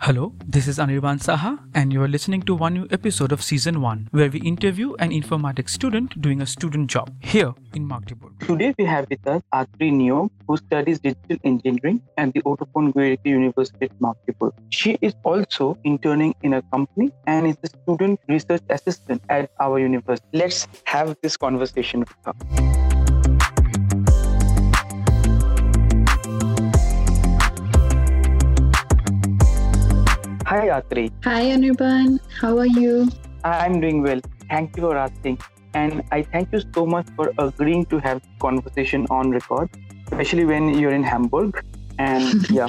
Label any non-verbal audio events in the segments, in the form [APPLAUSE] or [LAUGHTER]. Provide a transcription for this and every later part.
Hello, this is Anirban Saha, and you are listening to one new episode of Season 1, where we interview an informatics student doing a student job here in Magdeburg. Today we have with us Atri Neo, who studies digital engineering at the Otto von Guericke University at Magdeburg. She is also interning in a company and is a student research assistant at our university. Let's have this conversation with her. Hi, Atri. Hi, Anirban. How are you? I'm doing well. Thank you for asking. And I thank you so much for agreeing to have conversation on record, especially when you're in Hamburg. And [LAUGHS] yeah.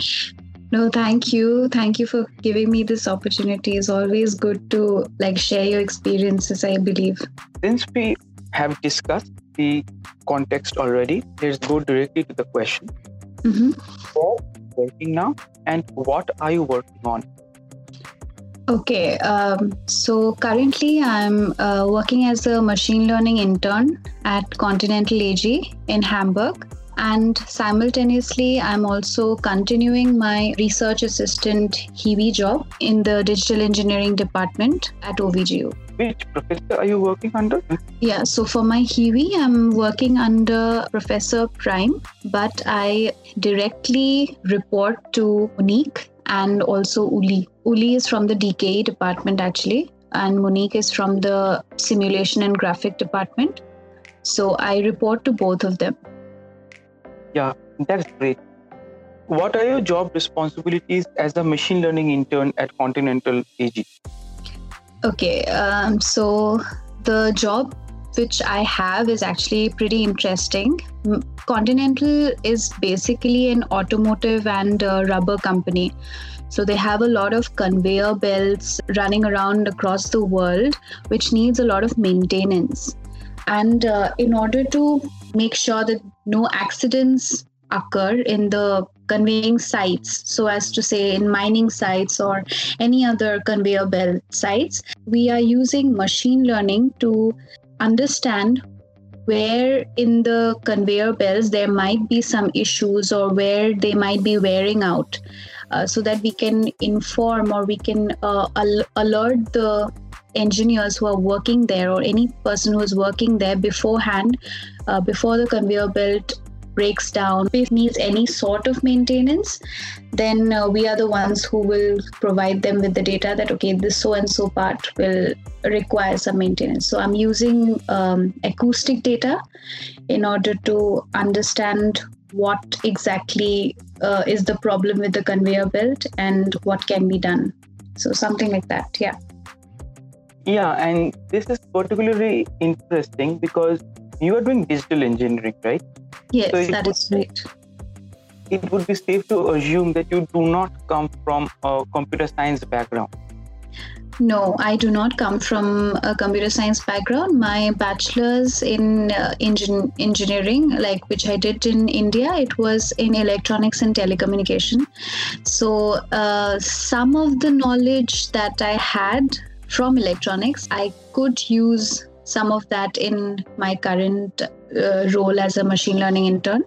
no, thank you. Thank you for giving me this opportunity. It's always good to like share your experiences, I believe. Since we have discussed the context already, let's go directly to the question. Mm-hmm. Where working now and what are you working on? Okay, um, so currently I'm uh, working as a machine learning intern at Continental AG in Hamburg. And simultaneously, I'm also continuing my research assistant HEWI job in the digital engineering department at OVGU. Which professor are you working under? Yeah, so for my HEWI, I'm working under Professor Prime, but I directly report to Monique and also Uli. Uli is from the DKE department actually, and Monique is from the simulation and graphic department. So I report to both of them. Yeah, that's great. What are your job responsibilities as a machine learning intern at Continental AG? Okay, um, so the job which I have is actually pretty interesting. Continental is basically an automotive and uh, rubber company. So they have a lot of conveyor belts running around across the world, which needs a lot of maintenance. And uh, in order to make sure that no accidents occur in the conveying sites, so as to say in mining sites or any other conveyor belt sites, we are using machine learning to understand where in the conveyor belts there might be some issues or where they might be wearing out uh, so that we can inform or we can uh, al- alert the engineers who are working there or any person who is working there beforehand uh, before the conveyor belt breaks down, if needs any sort of maintenance, then uh, we are the ones who will provide them with the data that, okay, this so and so part will require some maintenance. So I'm using um, acoustic data in order to understand what exactly uh, is the problem with the conveyor belt and what can be done. So something like that, yeah. Yeah, and this is particularly interesting because you are doing digital engineering, right? Yes, so that is right. It would be safe to assume that you do not come from a computer science background. No, I do not come from a computer science background. My bachelor's in uh, engin- engineering, like which I did in India, it was in electronics and telecommunication. So, uh, some of the knowledge that I had from electronics, I could use some of that in my current uh, role as a machine learning intern.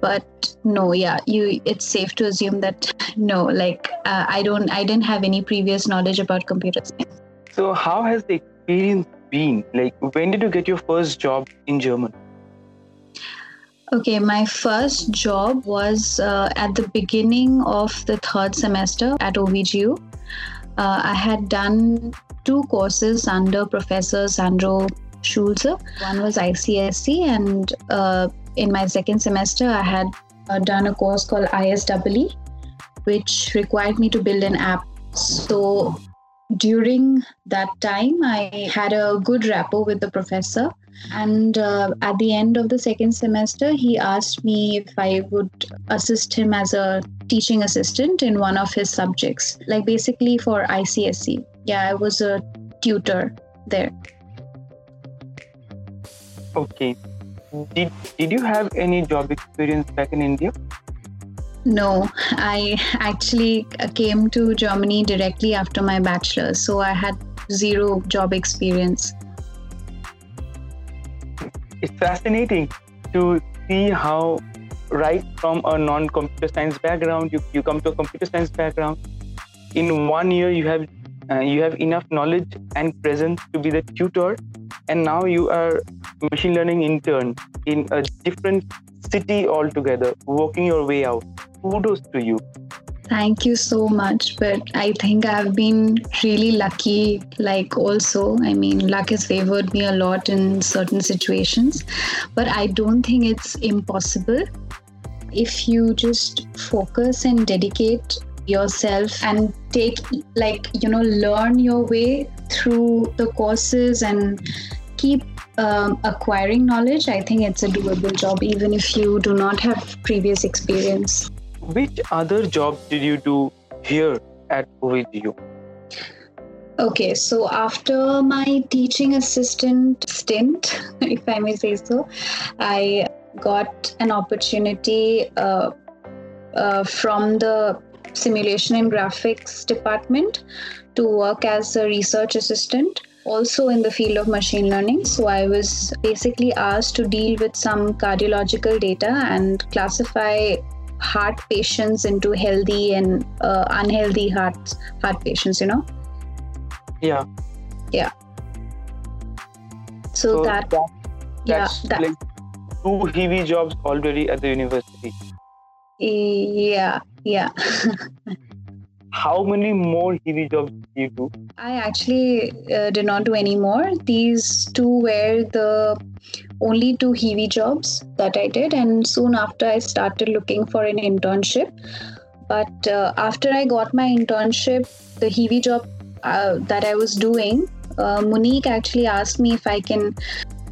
But no yeah you it's safe to assume that no like uh, i don't i didn't have any previous knowledge about computer science. So how has the experience been? Like when did you get your first job in germany Okay, my first job was uh, at the beginning of the third semester at OVGU. Uh, I had done two courses under Professor Sandro Schulze. One was ICSE, and uh, in my second semester, I had uh, done a course called ISWE, which required me to build an app. So during that time, I had a good rapport with the professor. And uh, at the end of the second semester, he asked me if I would assist him as a teaching assistant in one of his subjects, like basically for ICSE. Yeah, I was a tutor there. Okay. Did, did you have any job experience back in India? No, I actually came to Germany directly after my bachelor's, so I had zero job experience. It's fascinating to see how, right from a non computer science background, you, you come to a computer science background. in one year you have uh, you have enough knowledge and presence to be the tutor and now you are machine learning intern in a different city altogether working your way out kudos to you Thank you so much. But I think I've been really lucky. Like, also, I mean, luck has favored me a lot in certain situations. But I don't think it's impossible if you just focus and dedicate yourself and take, like, you know, learn your way through the courses and keep um, acquiring knowledge. I think it's a doable job, even if you do not have previous experience. Which other job did you do here at OVGU? Okay, so after my teaching assistant stint, [LAUGHS] if I may say so, I got an opportunity uh, uh, from the simulation and graphics department to work as a research assistant also in the field of machine learning. So I was basically asked to deal with some cardiological data and classify heart patients into healthy and uh, unhealthy heart heart patients you know? Yeah. Yeah. So, so that, that yeah that, like two hivi jobs already at the university. Yeah yeah [LAUGHS] how many more hivi jobs do you do i actually uh, did not do any more these two were the only two Hivi jobs that I did, and soon after I started looking for an internship. But uh, after I got my internship, the Hivi job uh, that I was doing, uh, Monique actually asked me if I can,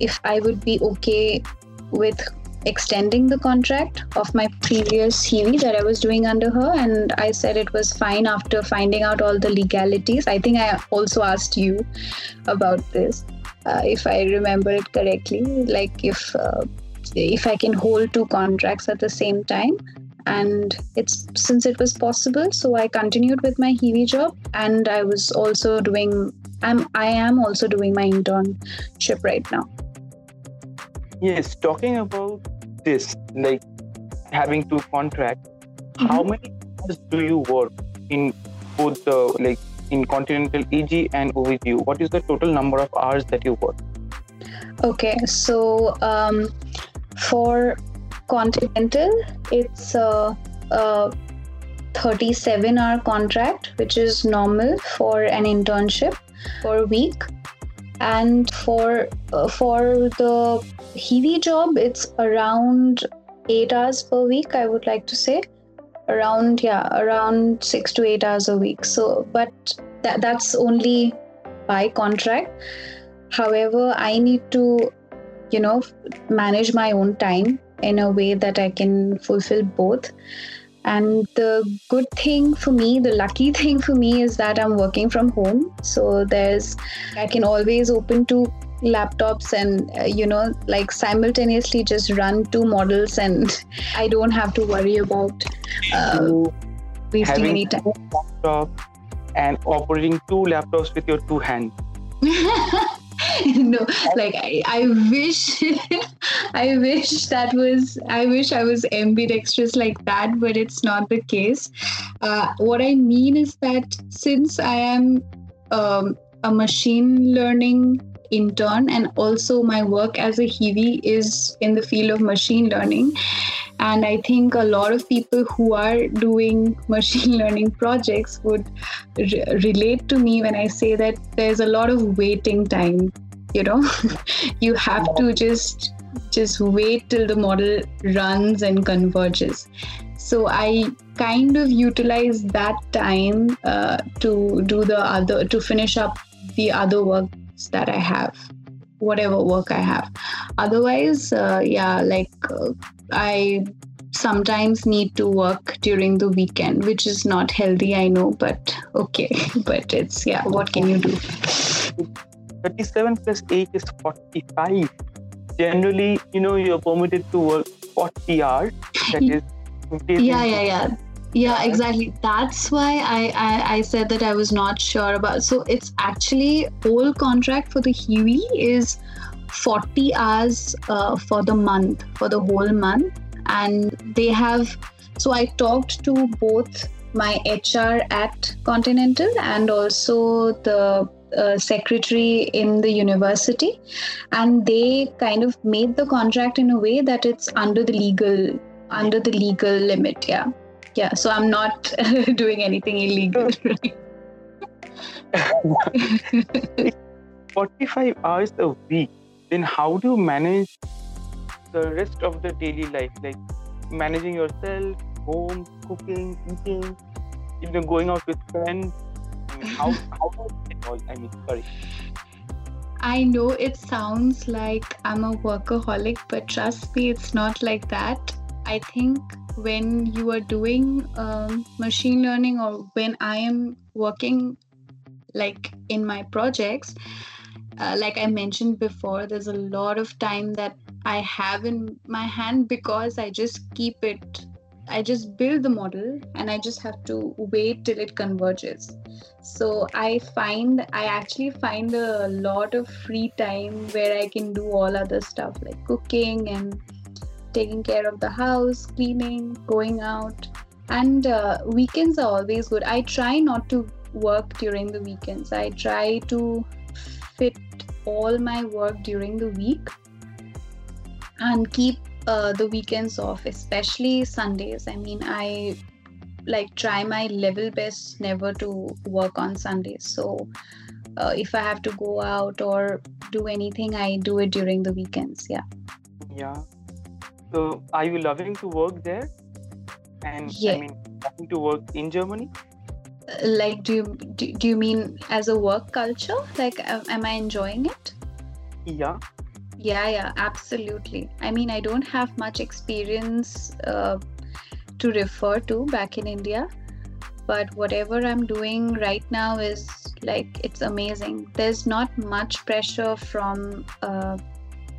if I would be okay with extending the contract of my previous Hivi that I was doing under her. And I said it was fine after finding out all the legalities. I think I also asked you about this uh, if I remember it correctly. Like if uh, if I can hold two contracts at the same time, and it's since it was possible, so I continued with my Hivi job, and I was also doing. I'm I am also doing my internship right now. Yes, talking about this, like having two contracts. Mm-hmm. How many hours do you work in both the like in Continental AG and OVGU? What is the total number of hours that you work? Okay, so um, for Continental, it's a, a 37 hour contract, which is normal for an internship for a week. And for uh, for the Hivi job, it's around eight hours per week, I would like to say. Around yeah around six to eight hours a week. So but that, that's only by contract. However i need to you know manage my own time in a way that i can fulfill both and the good thing for me the lucky [LAUGHS] thing for me is that i'm working from home. So there's i can always open to laptops and uh, you know like simultaneously just run two models and [LAUGHS] i don't have to worry about uh, wasting any time. laptop and operating two laptops with your two hands [LAUGHS] [LAUGHS] no like I, I wish [LAUGHS] i wish that was i wish i was ambidextrous like that but it's not the case uh, what i mean is that since i am um, a machine learning intern and also my work as a Hivi is in the field of machine learning. And I think a lot of people who are doing [LAUGHS] machine learning projects would re- relate to me when I say that there's a lot of waiting time. You know, [LAUGHS] you have to just just wait till the model runs and converges. So I kind of utilize that time uh, to do the other to finish up the other work that I have, whatever work I have. Otherwise, uh, yeah, like uh, I sometimes need to work during the weekend, which is not healthy, I know, but okay. [LAUGHS] but it's, yeah, what can you do? 37 plus 8 is 45. Generally, you know, you're permitted to work 40 hours. That [LAUGHS] is yeah, yeah, yeah yeah exactly that's why I, I, I said that i was not sure about so it's actually whole contract for the hivi is 40 hours uh, for the month for the whole month and they have so i talked to both my HR at Continental and also the secretary in the university and they kind of made the contract in a way that it's under the legal under the legal limit yeah. Yeah so i'm not [LAUGHS] doing anything illegal. [LAUGHS] 45 hours a week then how do you manage the rest of the daily life? Like managing yourself home cooking eating you know going out with friends I how how i mean sorry I know it sounds like I'm a workaholic, but trust me, it's not like that. I think when you are doing um, machine learning or when I am working like in my projects, uh, like I mentioned before, there's a lot of time that I have in my hand because I just keep it, I just build the model and I just have to wait till it converges. So I find, I actually find a lot of free time where I can do all other stuff like cooking and taking care of the house, cleaning, going out. And uh, weekends are always good. I try not to work during the weekends. I try to fit all my work during the week and keep uh, the weekends off, especially Sundays. I mean, I like try my level best never to work on Sundays. So uh, if I have to go out or do anything, I do it during the weekends. Yeah. yeah so are you loving to work there and Yeah. i mean loving to work in germany Uh, Like, do you do, do you mean as a work culture? Like, am am I enjoying it? yeah Yeah, yeah, absolutely. I mean, I don't have much experience uh, to refer to back in India, but whatever I'm doing right now is like it's amazing. There's not much pressure from uh,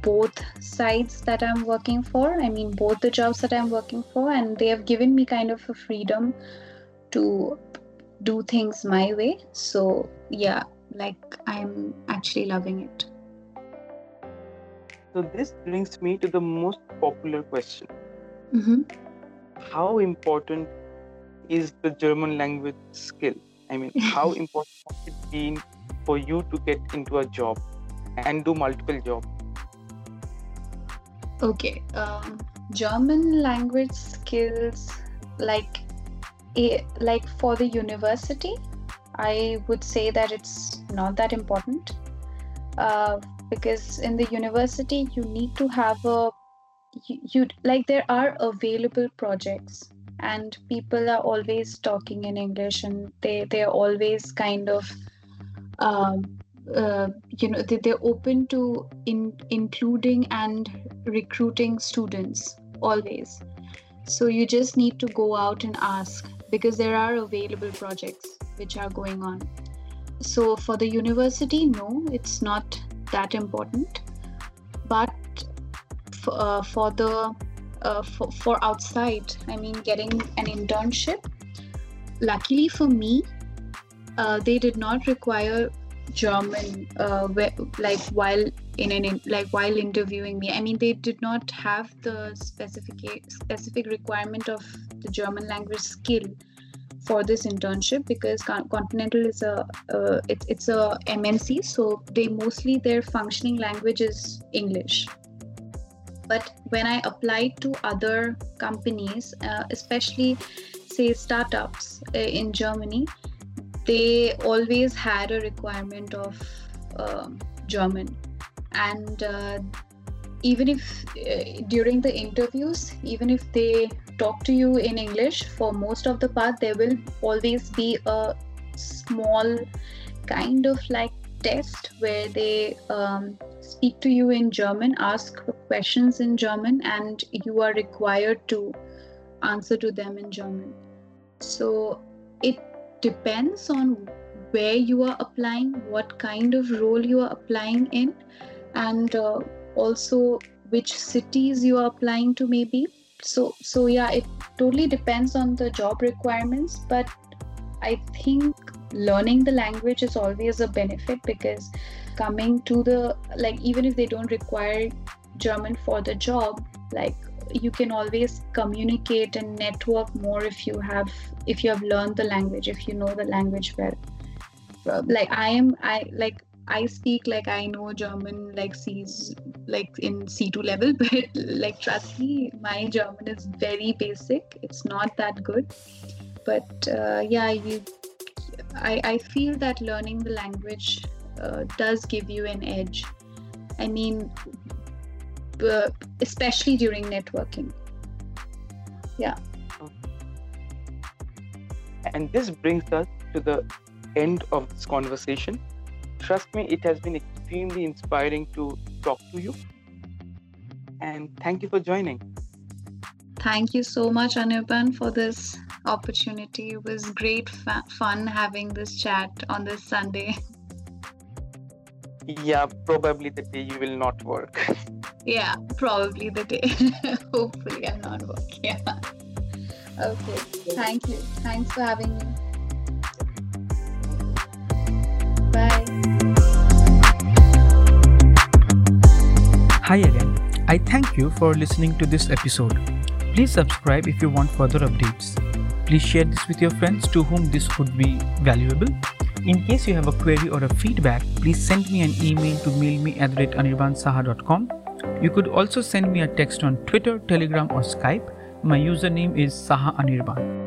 both sides that I'm working for. I mean, both the jobs that I'm working for, and they have given me kind of a freedom to do things my way. So, yeah, like I'm actually loving it. So this brings me to the most popular question. Hmm how important is the german language skill? I mean [LAUGHS] how important has it been for you to get into a job and do multiple jobs? Okay. Um, German language skills, like, a, like for the university, I would say that it's not that important, uh, because in the university you need to have a, you, like there are available projects and people are always talking in English and they they're always kind of um, uh, you know they, they're open to in including and recruiting students always. So you just need to go out and ask because there are available projects which are going on. So for the university no it's not that important but for, uh, for the uh, for, for outside i mean getting an internship luckily for me uh, they did not require German, uh, like while in an in, like while interviewing me. I mean, they did not have the specific specific requirement of the German language skill for this internship because Continental is a uh, it, it's a MNC, so they mostly their functioning language is English. But when I applied to other companies, uh, especially say startups uh, in Germany, they always had a requirement of um German. And uh, even if uh, during the interviews, even if they talk to you in English, for most of the part, there will always be a small kind of like test where they um, speak to you in German, ask questions in German, and you are required to answer to them in German. So it depends on where you are applying, what kind of role you are applying in, and uh, also which cities you are applying to, maybe. So, so yeah, it totally depends on the job requirements, but I think learning the language is always a benefit because coming to the like even if they don't require German for the job, like you can always communicate and network more if you have if you have learned the language if you know the language well like i am i like i speak like i know german like c's like in c2 level [LAUGHS] but like trust me my german is very basic. It's not that good. But uh, yeah you I, I feel that learning the language uh, does give you an edge. I mean uh, especially during networking. Yeah. And this brings us to the end of this conversation. Trust me, it has been extremely inspiring to talk to you. And thank you for joining. Thank you so much, Anirban, for this opportunity. It was great fa- fun having this chat on this Sunday. Yeah, probably the day you will not work. yeah, probably the day. [LAUGHS] Hopefully, I'm not working. Yeah. [LAUGHS] Okay. Thank you. Thanks for having me. Hi again. I thank you for listening to this episode. Please subscribe if you want further updates. Please share this with your friends to whom this would be valuable. In case you have a query or a feedback, please send me an email to mailme at anirbansaha.com. You could also send me a text on Twitter, Telegram, or Skype. My username is Saha Anirban.